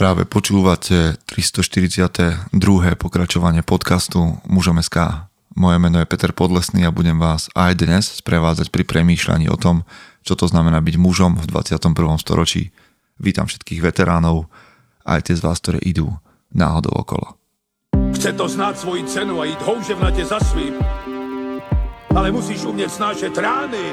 Práve počúvate 342. pokračovanie podcastu Mužom SK. Moje meno je Peter Podlesný a budem vás aj dnes sprevádzať pri premýšľaní o tom, čo to znamená byť mužom v 21. storočí. Vítam všetkých veteránov, aj tie z vás, ktoré idú náhodou okolo. Chce to znáť svoji cenu a ísť houževnate za svým. Ale musíš umieť snášať rány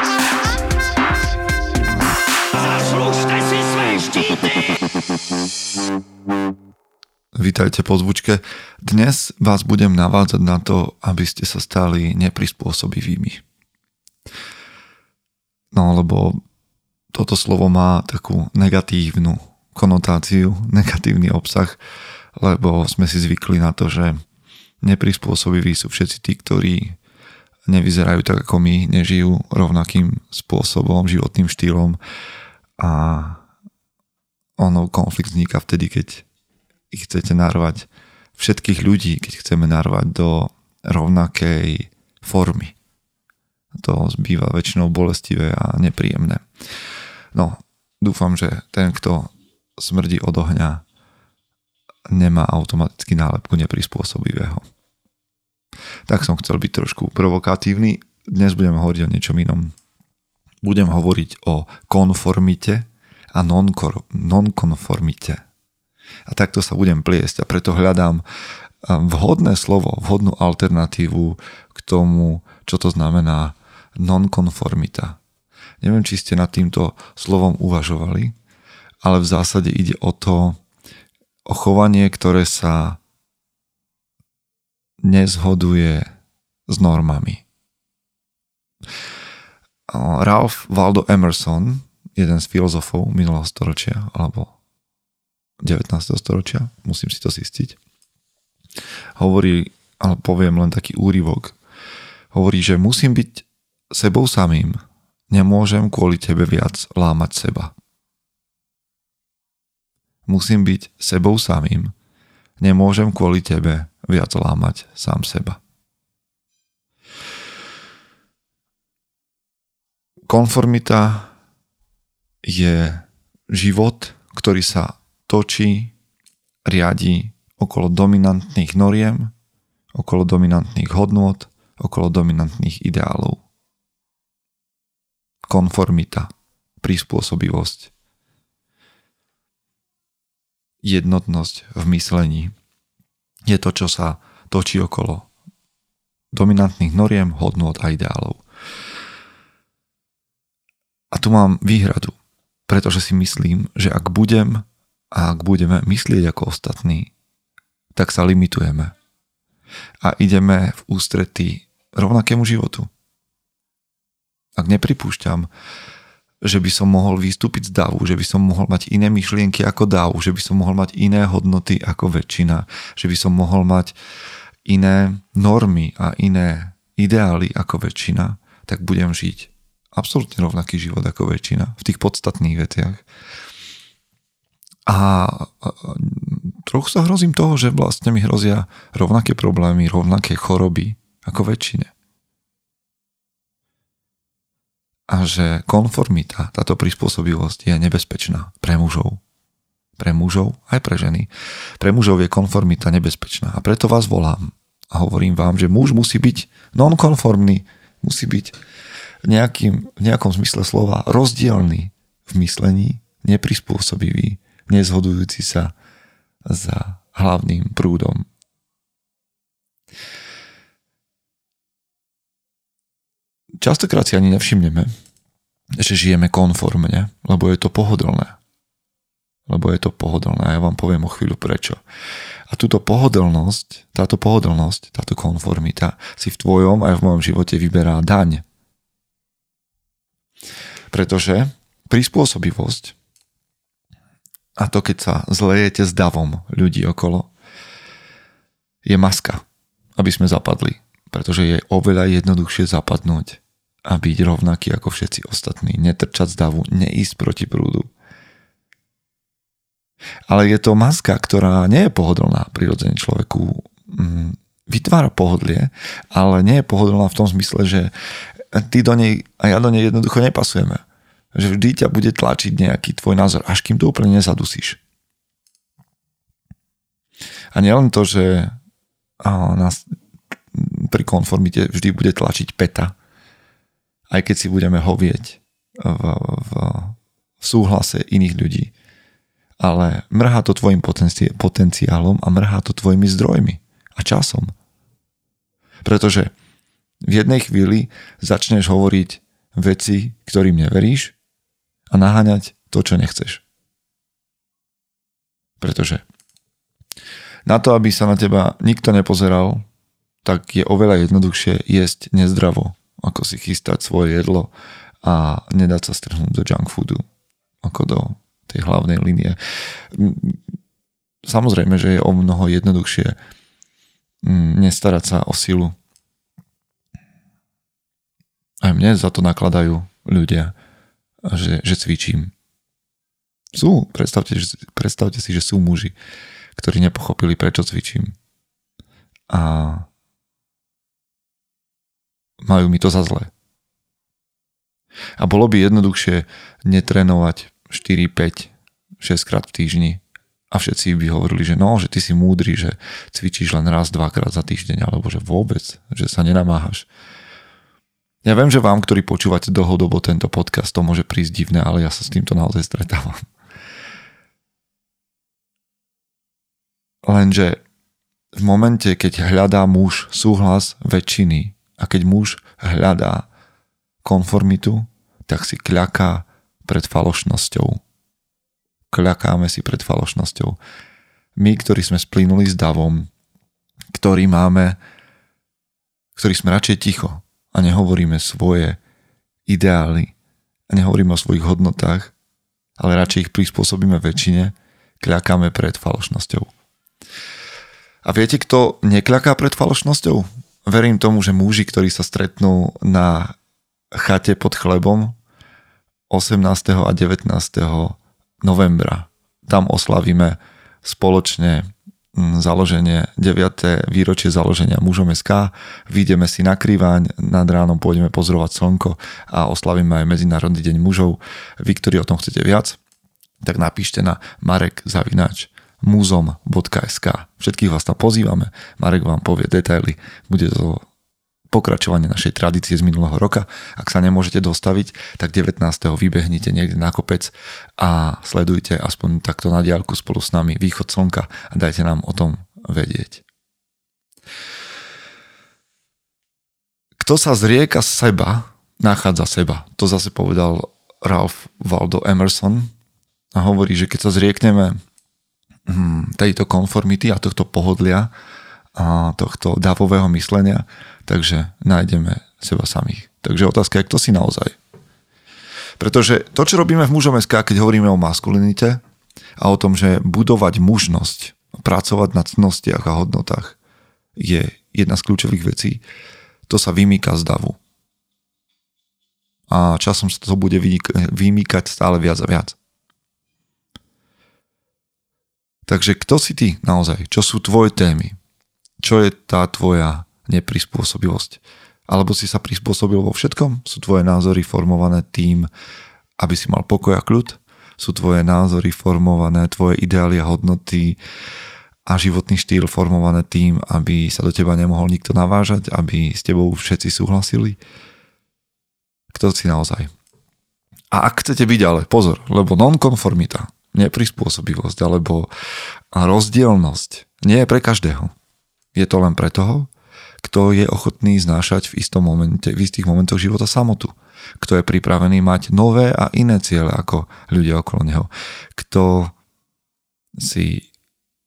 Vítajte po zvučke. Dnes vás budem navádzať na to, aby ste sa stali neprispôsobivými. No lebo toto slovo má takú negatívnu konotáciu, negatívny obsah, lebo sme si zvykli na to, že neprispôsobiví sú všetci tí, ktorí nevyzerajú tak ako my, nežijú rovnakým spôsobom, životným štýlom a ono konflikt vzniká vtedy, keď ich chcete narvať všetkých ľudí, keď chceme narvať do rovnakej formy. To zbýva väčšinou bolestivé a nepríjemné. No, dúfam, že ten, kto smrdí od ohňa, nemá automaticky nálepku neprispôsobivého. Tak som chcel byť trošku provokatívny. Dnes budeme hovoriť o niečom inom. Budem hovoriť o konformite a non-konformite a takto sa budem pliesť a preto hľadám vhodné slovo, vhodnú alternatívu k tomu, čo to znamená nonkonformita. Neviem, či ste nad týmto slovom uvažovali, ale v zásade ide o to, o chovanie, ktoré sa nezhoduje s normami. Ralph Waldo Emerson, jeden z filozofov minulého storočia, alebo 19. storočia, musím si to zistiť. Hovorí, ale poviem len taký úryvok, hovorí, že musím byť sebou samým, nemôžem kvôli tebe viac lámať seba. Musím byť sebou samým, nemôžem kvôli tebe viac lámať sám seba. Konformita je život, ktorý sa točí, riadi okolo dominantných noriem, okolo dominantných hodnôt, okolo dominantných ideálov. Konformita, prispôsobivosť, jednotnosť v myslení je to, čo sa točí okolo dominantných noriem, hodnôt a ideálov. A tu mám výhradu, pretože si myslím, že ak budem a ak budeme myslieť ako ostatní, tak sa limitujeme. A ideme v ústretí rovnakému životu. Ak nepripúšťam, že by som mohol vystúpiť z davu, že by som mohol mať iné myšlienky ako dav, že by som mohol mať iné hodnoty ako väčšina, že by som mohol mať iné normy a iné ideály ako väčšina, tak budem žiť absolútne rovnaký život ako väčšina v tých podstatných veciach. A trochu sa hrozím toho, že vlastne mi hrozia rovnaké problémy, rovnaké choroby ako väčšine. A že konformita, táto prispôsobivosť je nebezpečná pre mužov. Pre mužov aj pre ženy. Pre mužov je konformita nebezpečná. A preto vás volám a hovorím vám, že muž musí byť nonkonformný, musí byť nejakým, v nejakom zmysle slova rozdielný v myslení, neprispôsobivý, nezhodujúci sa za hlavným prúdom. Častokrát si ani nevšimneme, že žijeme konformne, lebo je to pohodlné. Lebo je to pohodlné a ja vám poviem o chvíľu prečo. A túto pohodlnosť, táto pohodlnosť, táto konformita si v tvojom aj v mojom živote vyberá daň. Pretože prispôsobivosť a to keď sa zlejete s davom ľudí okolo, je maska, aby sme zapadli. Pretože je oveľa jednoduchšie zapadnúť a byť rovnaký ako všetci ostatní. Netrčať z davu, neísť proti prúdu. Ale je to maska, ktorá nie je pohodlná prirodzene človeku. Mm, vytvára pohodlie, ale nie je pohodlná v tom zmysle, že ty do nej a ja do nej jednoducho nepasujeme. Že vždy ťa bude tlačiť nejaký tvoj názor, až kým to úplne nezadusíš. A nielen to, že nás pri konformite vždy bude tlačiť peta, aj keď si budeme hovieť v, v, v súhlase iných ľudí. Ale mrhá to tvojim potenciálom a mrhá to tvojimi zdrojmi a časom. Pretože v jednej chvíli začneš hovoriť veci, ktorým neveríš a naháňať to, čo nechceš. Pretože na to, aby sa na teba nikto nepozeral, tak je oveľa jednoduchšie jesť nezdravo, ako si chystať svoje jedlo a nedať sa strhnúť do junk foodu, ako do tej hlavnej línie. Samozrejme, že je o mnoho jednoduchšie mm, nestarať sa o silu. Aj mne za to nakladajú ľudia, že, že cvičím. Sú, predstavte, predstavte si, že sú muži, ktorí nepochopili, prečo cvičím. A majú mi to za zlé. A bolo by jednoduchšie netrenovať 4, 5, 6 krát v týždni a všetci by hovorili, že no, že ty si múdry, že cvičíš len raz, dvakrát za týždeň, alebo že vôbec, že sa nenamáhaš. Ja viem, že vám, ktorí počúvate dlhodobo tento podcast, to môže prísť divné, ale ja sa s týmto naozaj stretávam. Lenže v momente, keď hľadá muž súhlas väčšiny a keď muž hľadá konformitu, tak si kľaká pred falošnosťou. Kľakáme si pred falošnosťou. My, ktorí sme splínuli s davom, ktorí máme, ktorí sme radšej ticho a nehovoríme svoje ideály a nehovoríme o svojich hodnotách, ale radšej ich prispôsobíme väčšine, kľakáme pred falošnosťou. A viete, kto nekľaká pred falošnosťou? Verím tomu, že muži, ktorí sa stretnú na chate pod chlebom 18. a 19. novembra. Tam oslavíme spoločne založenie, 9. výročie založenia mužom SK. Vyjdeme si na krývaň, nad ránom pôjdeme pozorovať slnko a oslavíme aj Medzinárodný deň mužov. Vy, ktorí o tom chcete viac, tak napíšte na Marek Zavinač muzom.sk. Všetkých vás tam pozývame. Marek vám povie detaily. Bude to pokračovanie našej tradície z minulého roka. Ak sa nemôžete dostaviť, tak 19. vybehnite niekde na kopec a sledujte aspoň takto na diálku spolu s nami východ slnka a dajte nám o tom vedieť. Kto sa zrieka seba, nachádza seba. To zase povedal Ralph Waldo Emerson a hovorí, že keď sa zriekneme hm, tejto konformity a tohto pohodlia a tohto davového myslenia, takže nájdeme seba samých. Takže otázka je, kto si naozaj. Pretože to, čo robíme v mužom SK, keď hovoríme o maskulinite a o tom, že budovať mužnosť, pracovať na cnostiach a hodnotách je jedna z kľúčových vecí, to sa vymýka z davu. A časom sa to bude vymýkať stále viac a viac. Takže kto si ty naozaj? Čo sú tvoje témy? Čo je tá tvoja neprispôsobilosť? Alebo si sa prispôsobil vo všetkom? Sú tvoje názory formované tým, aby si mal pokoj a kľud? Sú tvoje názory formované, tvoje ideály a hodnoty a životný štýl formované tým, aby sa do teba nemohol nikto navážať, aby s tebou všetci súhlasili? Kto si naozaj? A ak chcete byť ale, pozor, lebo nonkonformita neprispôsobivosť alebo rozdielnosť nie je pre každého. Je to len pre toho, kto je ochotný znášať v, istom momente, v istých momentoch života samotu. Kto je pripravený mať nové a iné ciele ako ľudia okolo neho. Kto si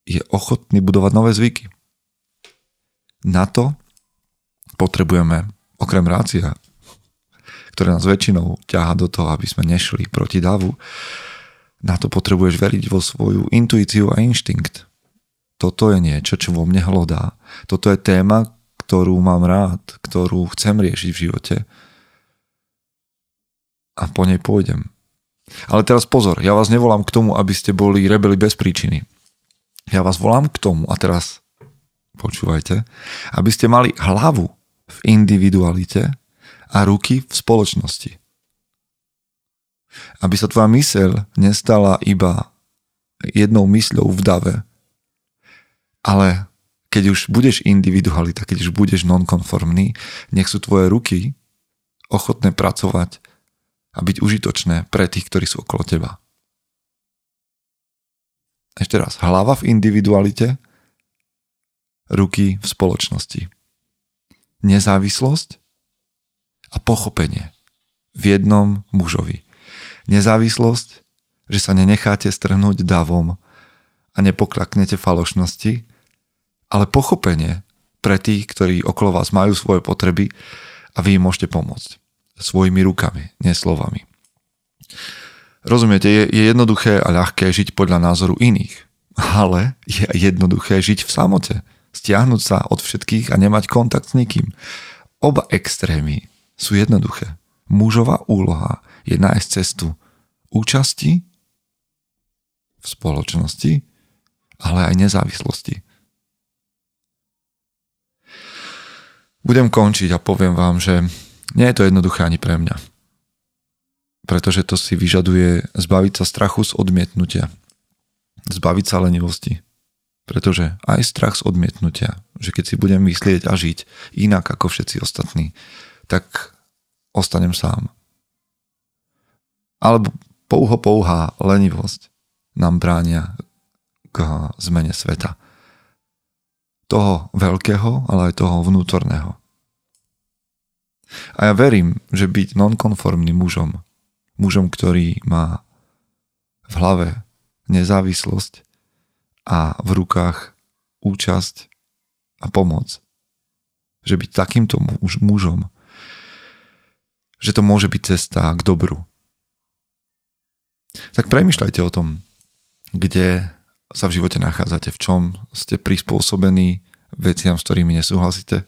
je ochotný budovať nové zvyky. Na to potrebujeme okrem rácia, ktoré nás väčšinou ťaha do toho, aby sme nešli proti davu, na to potrebuješ veriť vo svoju intuíciu a inštinkt. Toto je niečo, čo vo mne hlodá. Toto je téma, ktorú mám rád, ktorú chcem riešiť v živote a po nej pôjdem. Ale teraz pozor, ja vás nevolám k tomu, aby ste boli rebeli bez príčiny. Ja vás volám k tomu, a teraz počúvajte, aby ste mali hlavu v individualite a ruky v spoločnosti. Aby sa tvoja myseľ nestala iba jednou mysľou v dave, ale keď už budeš individualita, keď už budeš nonkonformný, nech sú tvoje ruky ochotné pracovať a byť užitočné pre tých, ktorí sú okolo teba. Ešte raz, hlava v individualite, ruky v spoločnosti. Nezávislosť a pochopenie v jednom mužovi. Nezávislosť, že sa nenecháte strhnúť davom a nepoklaknete falošnosti, ale pochopenie pre tých, ktorí okolo vás majú svoje potreby a vy im môžete pomôcť. Svojimi rukami, nie slovami. Rozumiete, je, je jednoduché a ľahké žiť podľa názoru iných, ale je jednoduché žiť v samote, stiahnuť sa od všetkých a nemať kontakt s nikým. Oba extrémy sú jednoduché. Mužová úloha je nájsť cestu účasti v spoločnosti, ale aj nezávislosti. Budem končiť a poviem vám, že nie je to jednoduché ani pre mňa. Pretože to si vyžaduje zbaviť sa strachu z odmietnutia. Zbaviť sa lenivosti. Pretože aj strach z odmietnutia, že keď si budem myslieť a žiť inak ako všetci ostatní, tak ostanem sám. Alebo pouho pouhá lenivosť nám bránia k zmene sveta toho veľkého, ale aj toho vnútorného. A ja verím, že byť nonkonformným mužom, mužom, ktorý má v hlave nezávislosť a v rukách účasť a pomoc, že byť takýmto muž, mužom, že to môže byť cesta k dobru. Tak premyšľajte o tom, kde sa v živote nachádzate, v čom ste prispôsobení veciam, s ktorými nesúhlasíte,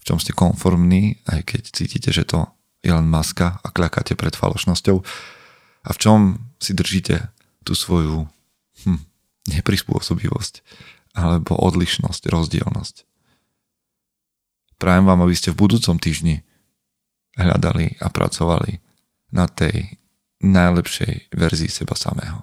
v čom ste konformní, aj keď cítite, že to je len maska a klakáte pred falošnosťou a v čom si držíte tú svoju hm, neprispôsobivosť alebo odlišnosť, rozdielnosť. Prajem vám, aby ste v budúcom týždni hľadali a pracovali na tej najlepšej verzii seba samého.